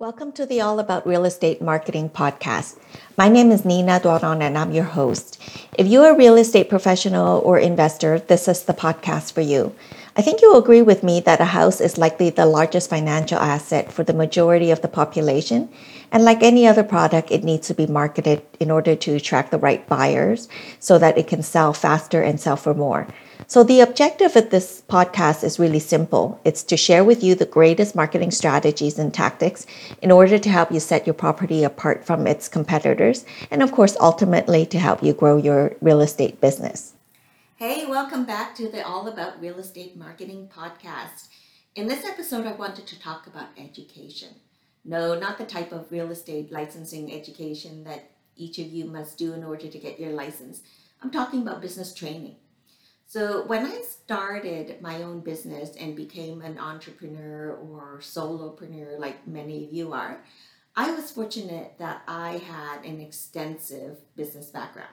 Welcome to the All About Real Estate Marketing podcast. My name is Nina Doron and I'm your host. If you're a real estate professional or investor, this is the podcast for you. I think you'll agree with me that a house is likely the largest financial asset for the majority of the population. And like any other product, it needs to be marketed in order to attract the right buyers so that it can sell faster and sell for more. So, the objective of this podcast is really simple it's to share with you the greatest marketing strategies and tactics in order to help you set your property apart from its competitors, and of course, ultimately to help you grow your real estate business. Hey, welcome back to the All About Real Estate Marketing podcast. In this episode, I wanted to talk about education. No, not the type of real estate licensing education that each of you must do in order to get your license. I'm talking about business training. So when I started my own business and became an entrepreneur or solopreneur, like many of you are, I was fortunate that I had an extensive business background.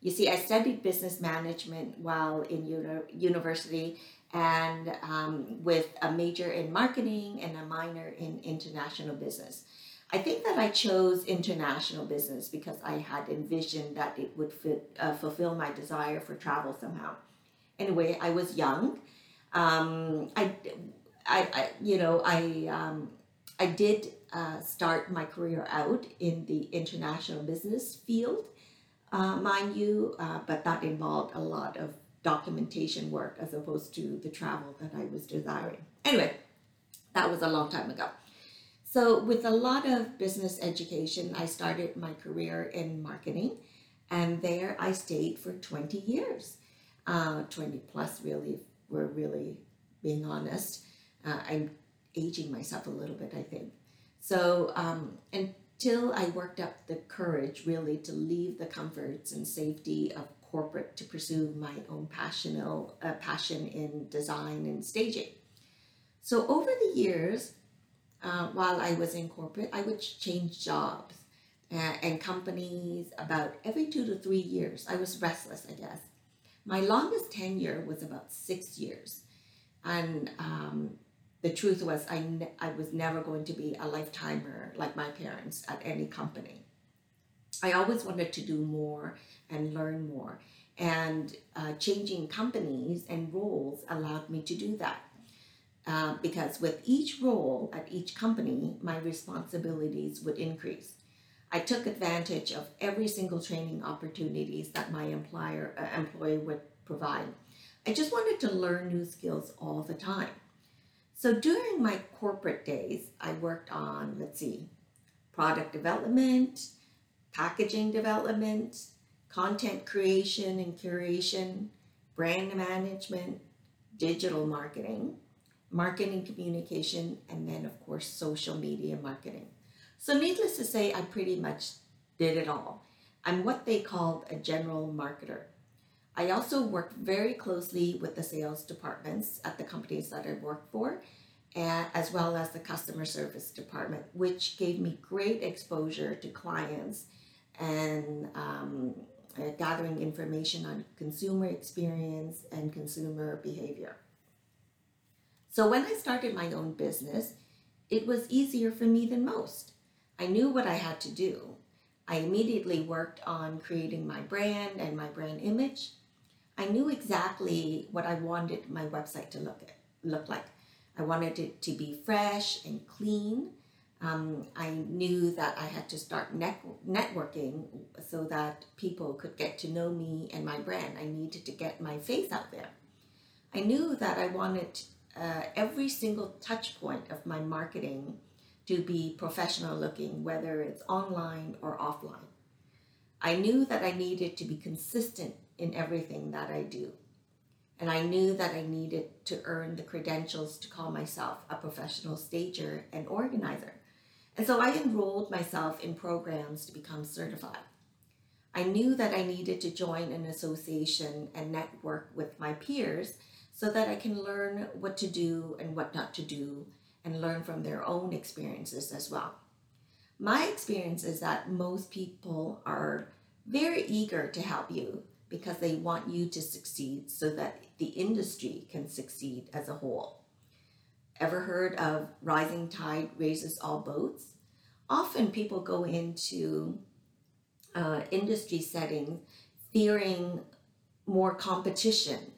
You see, I studied business management while in uni- university and um, with a major in marketing and a minor in international business. I think that I chose international business because I had envisioned that it would fit, uh, fulfill my desire for travel somehow anyway, I was young. Um, I, I, I, you know, I, um, I did uh, start my career out in the international business field, uh, mind you, uh, but that involved a lot of documentation work as opposed to the travel that I was desiring. Anyway, that was a long time ago. So, with a lot of business education, I started my career in marketing, and there I stayed for 20 years uh, 20 plus really we're really being honest. Uh, i'm aging myself a little bit i think. So um, until i worked up the courage really to leave the comforts and safety of corporate to pursue my own passional, uh, passion in design and staging. So over the years uh, while i was in corporate i would change jobs uh, and companies about every two to three years. I was restless i guess my longest tenure was about six years. And um, the truth was, I, ne- I was never going to be a lifetimer like my parents at any company. I always wanted to do more and learn more. And uh, changing companies and roles allowed me to do that. Uh, because with each role at each company, my responsibilities would increase. I took advantage of every single training opportunities that my employer uh, employee would provide. I just wanted to learn new skills all the time. So during my corporate days, I worked on, let's see, product development, packaging development, content creation and curation, brand management, digital marketing, marketing communication, and then, of course, social media marketing. So, needless to say, I pretty much did it all. I'm what they called a general marketer. I also worked very closely with the sales departments at the companies that I worked for, as well as the customer service department, which gave me great exposure to clients and um, uh, gathering information on consumer experience and consumer behavior. So, when I started my own business, it was easier for me than most. I knew what I had to do. I immediately worked on creating my brand and my brand image. I knew exactly what I wanted my website to look at, look like. I wanted it to be fresh and clean. Um, I knew that I had to start net- networking so that people could get to know me and my brand. I needed to get my face out there. I knew that I wanted uh, every single touch point of my marketing to be professional looking, whether it's online or offline. I knew that I needed to be consistent in everything that I do. And I knew that I needed to earn the credentials to call myself a professional stager and organizer. And so I enrolled myself in programs to become certified. I knew that I needed to join an association and network with my peers so that I can learn what to do and what not to do and learn from their own experiences as well. My experience is that most people are very eager to help you because they want you to succeed so that the industry can succeed as a whole. Ever heard of rising tide raises all boats? Often people go into uh, industry settings fearing more competition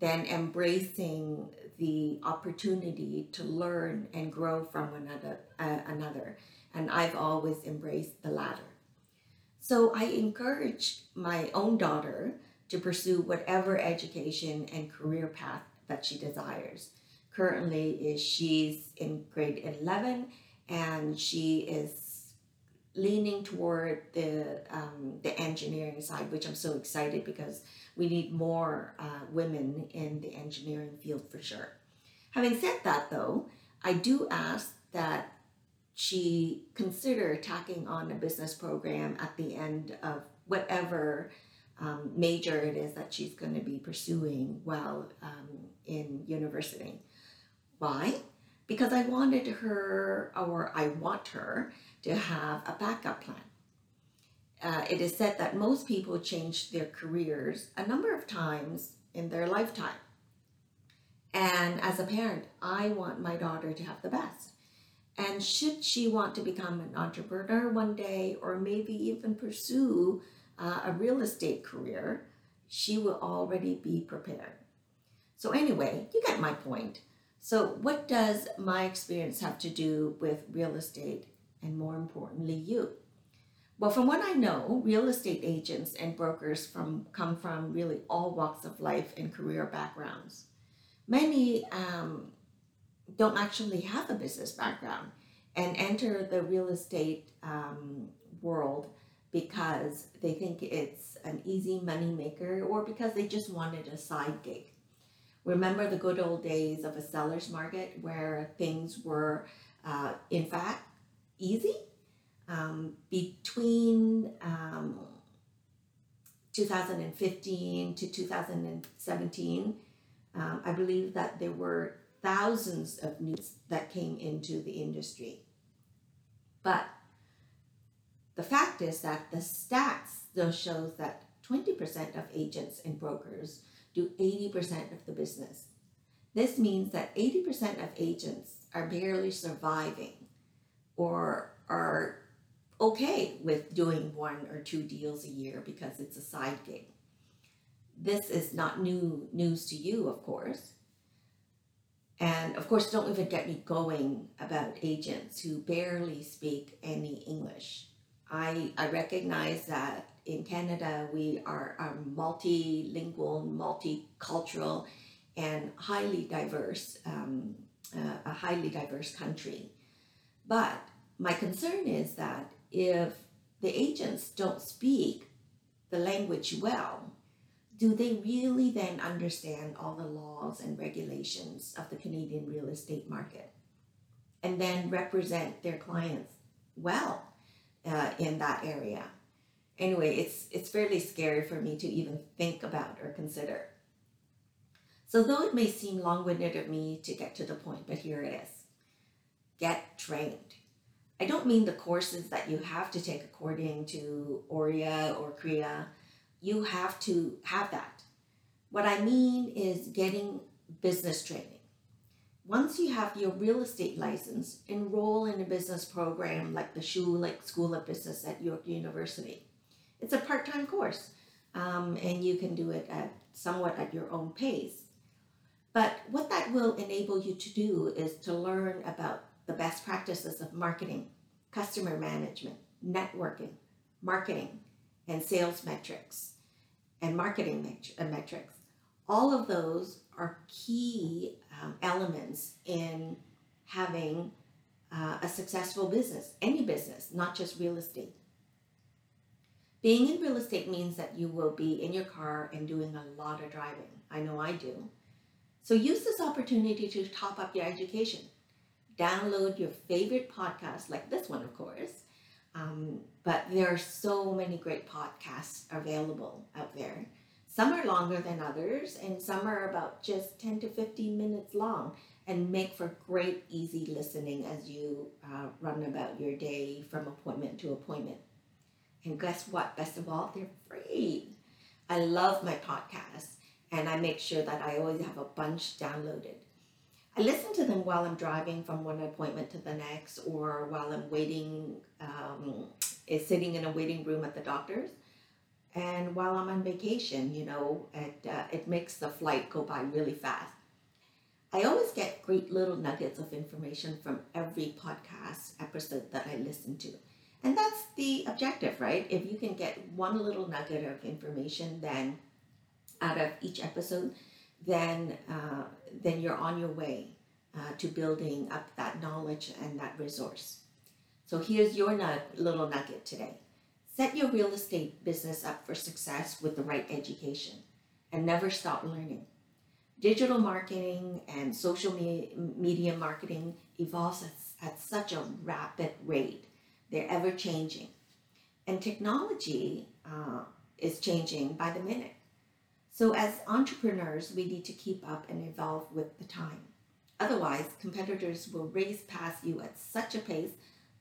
than embracing the opportunity to learn and grow from another, uh, another. And I've always embraced the latter. So I encourage my own daughter to pursue whatever education and career path that she desires. Currently, is she's in grade 11 and she is leaning toward the um, the engineering side, which I'm so excited because we need more uh, women in the engineering field for sure. Having said that, though, I do ask that she consider tacking on a business program at the end of whatever um, major it is that she's going to be pursuing while um, in university. Why? Because I wanted her, or I want her, to have a backup plan. Uh, it is said that most people change their careers a number of times in their lifetime. And as a parent, I want my daughter to have the best. And should she want to become an entrepreneur one day, or maybe even pursue uh, a real estate career, she will already be prepared. So, anyway, you get my point. So, what does my experience have to do with real estate and more importantly, you? Well, from what I know, real estate agents and brokers from come from really all walks of life and career backgrounds. Many um, don't actually have a business background and enter the real estate um, world because they think it's an easy money maker or because they just wanted a side gig. Remember the good old days of a seller's market where things were, uh, in fact, easy? Um, between um, 2015 to 2017, um, I believe that there were thousands of news that came into the industry. But the fact is that the stats still shows that 20% of agents and brokers do 80% of the business. This means that 80% of agents are barely surviving or are okay with doing one or two deals a year because it's a side gig. This is not new news to you, of course. And of course, don't even get me going about agents who barely speak any English. I, I recognize that in Canada we are a multilingual, multicultural, and highly diverse, um, uh, a highly diverse country. But my concern is that if the agents don't speak the language well, do they really then understand all the laws and regulations of the Canadian real estate market and then represent their clients well uh, in that area? Anyway, it's it's fairly scary for me to even think about or consider. So though it may seem long-winded of me to get to the point, but here it is. Get trained. I don't mean the courses that you have to take according to OREA or CREA. You have to have that. What I mean is getting business training. Once you have your real estate license, enroll in a business program like the Schulich School of Business at York University. It's a part-time course, um, and you can do it at somewhat at your own pace. But what that will enable you to do is to learn about the best practices of marketing, customer management, networking, marketing, and sales metrics, and marketing met- uh, metrics. All of those are key um, elements in having uh, a successful business, any business, not just real estate. Being in real estate means that you will be in your car and doing a lot of driving. I know I do. So use this opportunity to top up your education download your favorite podcast, like this one, of course. Um, but there are so many great podcasts available out there. Some are longer than others, and some are about just 10 to 15 minutes long and make for great, easy listening as you uh, run about your day from appointment to appointment. And guess what? Best of all, they're free. I love my podcasts, and I make sure that I always have a bunch downloaded. I listen to them while I'm driving from one appointment to the next, or while I'm waiting, um, is sitting in a waiting room at the doctor's, and while I'm on vacation. You know, it uh, it makes the flight go by really fast. I always get great little nuggets of information from every podcast episode that I listen to. And that's the objective, right? If you can get one little nugget of information then out of each episode, then uh, then you're on your way uh, to building up that knowledge and that resource. So here's your little nugget today. Set your real estate business up for success with the right education and never stop learning. Digital marketing and social me- media marketing evolves at, at such a rapid rate. They're ever changing. And technology uh, is changing by the minute. So, as entrepreneurs, we need to keep up and evolve with the time. Otherwise, competitors will race past you at such a pace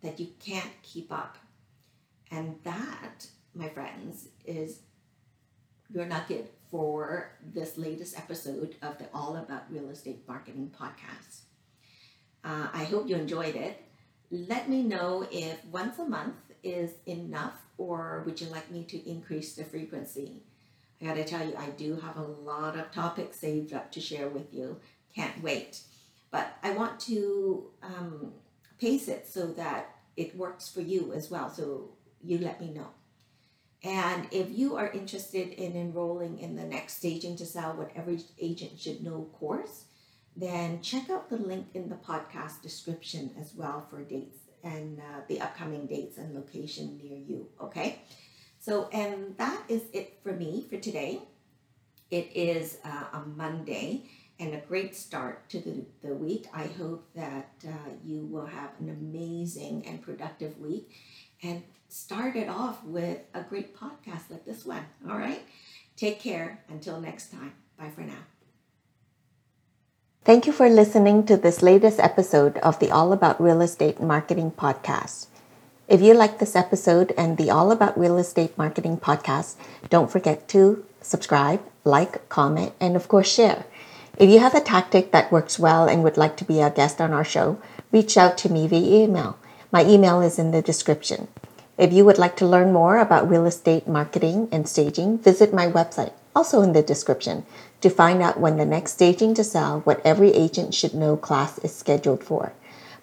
that you can't keep up. And that, my friends, is your nugget for this latest episode of the All About Real Estate Marketing podcast. Uh, I hope you enjoyed it. Let me know if once a month is enough or would you like me to increase the frequency? I gotta tell you, I do have a lot of topics saved up to share with you. Can't wait. But I want to um, pace it so that it works for you as well. So you let me know. And if you are interested in enrolling in the next Staging to Sell What Every Agent Should Know course, then check out the link in the podcast description as well for dates and uh, the upcoming dates and location near you. Okay. So, and that is it for me for today. It is uh, a Monday and a great start to the, the week. I hope that uh, you will have an amazing and productive week and start it off with a great podcast like this one. All right. Take care. Until next time. Bye for now. Thank you for listening to this latest episode of the All About Real Estate Marketing podcast. If you like this episode and the All About Real Estate Marketing podcast, don't forget to subscribe, like, comment, and of course, share. If you have a tactic that works well and would like to be a guest on our show, reach out to me via email. My email is in the description. If you would like to learn more about real estate marketing and staging, visit my website, also in the description, to find out when the next Staging to Sell What Every Agent Should Know class is scheduled for.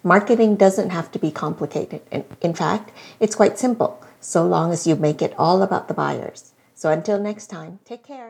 Marketing doesn't have to be complicated. In fact, it's quite simple, so long as you make it all about the buyers. So until next time, take care.